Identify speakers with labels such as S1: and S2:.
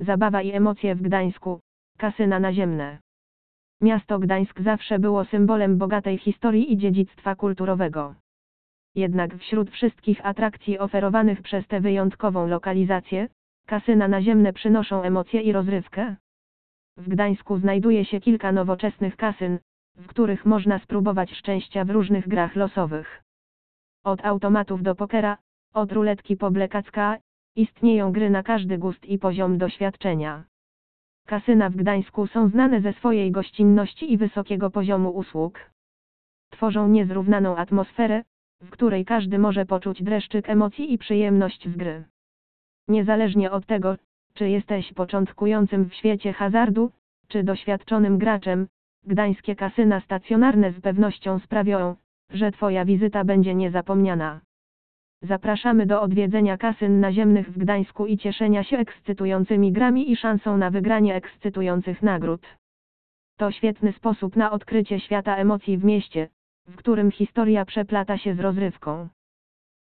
S1: Zabawa i emocje w Gdańsku, kasyna naziemne. Miasto Gdańsk zawsze było symbolem bogatej historii i dziedzictwa kulturowego. Jednak wśród wszystkich atrakcji oferowanych przez tę wyjątkową lokalizację, kasyna naziemne przynoszą emocje i rozrywkę. W Gdańsku znajduje się kilka nowoczesnych kasyn, w których można spróbować szczęścia w różnych grach losowych. Od automatów do pokera, od ruletki po blekacka, istnieją gry na każdy gust i poziom doświadczenia. Kasyna w Gdańsku są znane ze swojej gościnności i wysokiego poziomu usług. Tworzą niezrównaną atmosferę, w której każdy może poczuć dreszczyk emocji i przyjemność z gry. Niezależnie od tego, czy jesteś początkującym w świecie hazardu, czy doświadczonym graczem, gdańskie kasyna stacjonarne z pewnością sprawią, że Twoja wizyta będzie niezapomniana. Zapraszamy do odwiedzenia kasyn naziemnych w Gdańsku i cieszenia się ekscytującymi grami i szansą na wygranie ekscytujących nagród. To świetny sposób na odkrycie świata emocji w mieście, w którym historia przeplata się z rozrywką.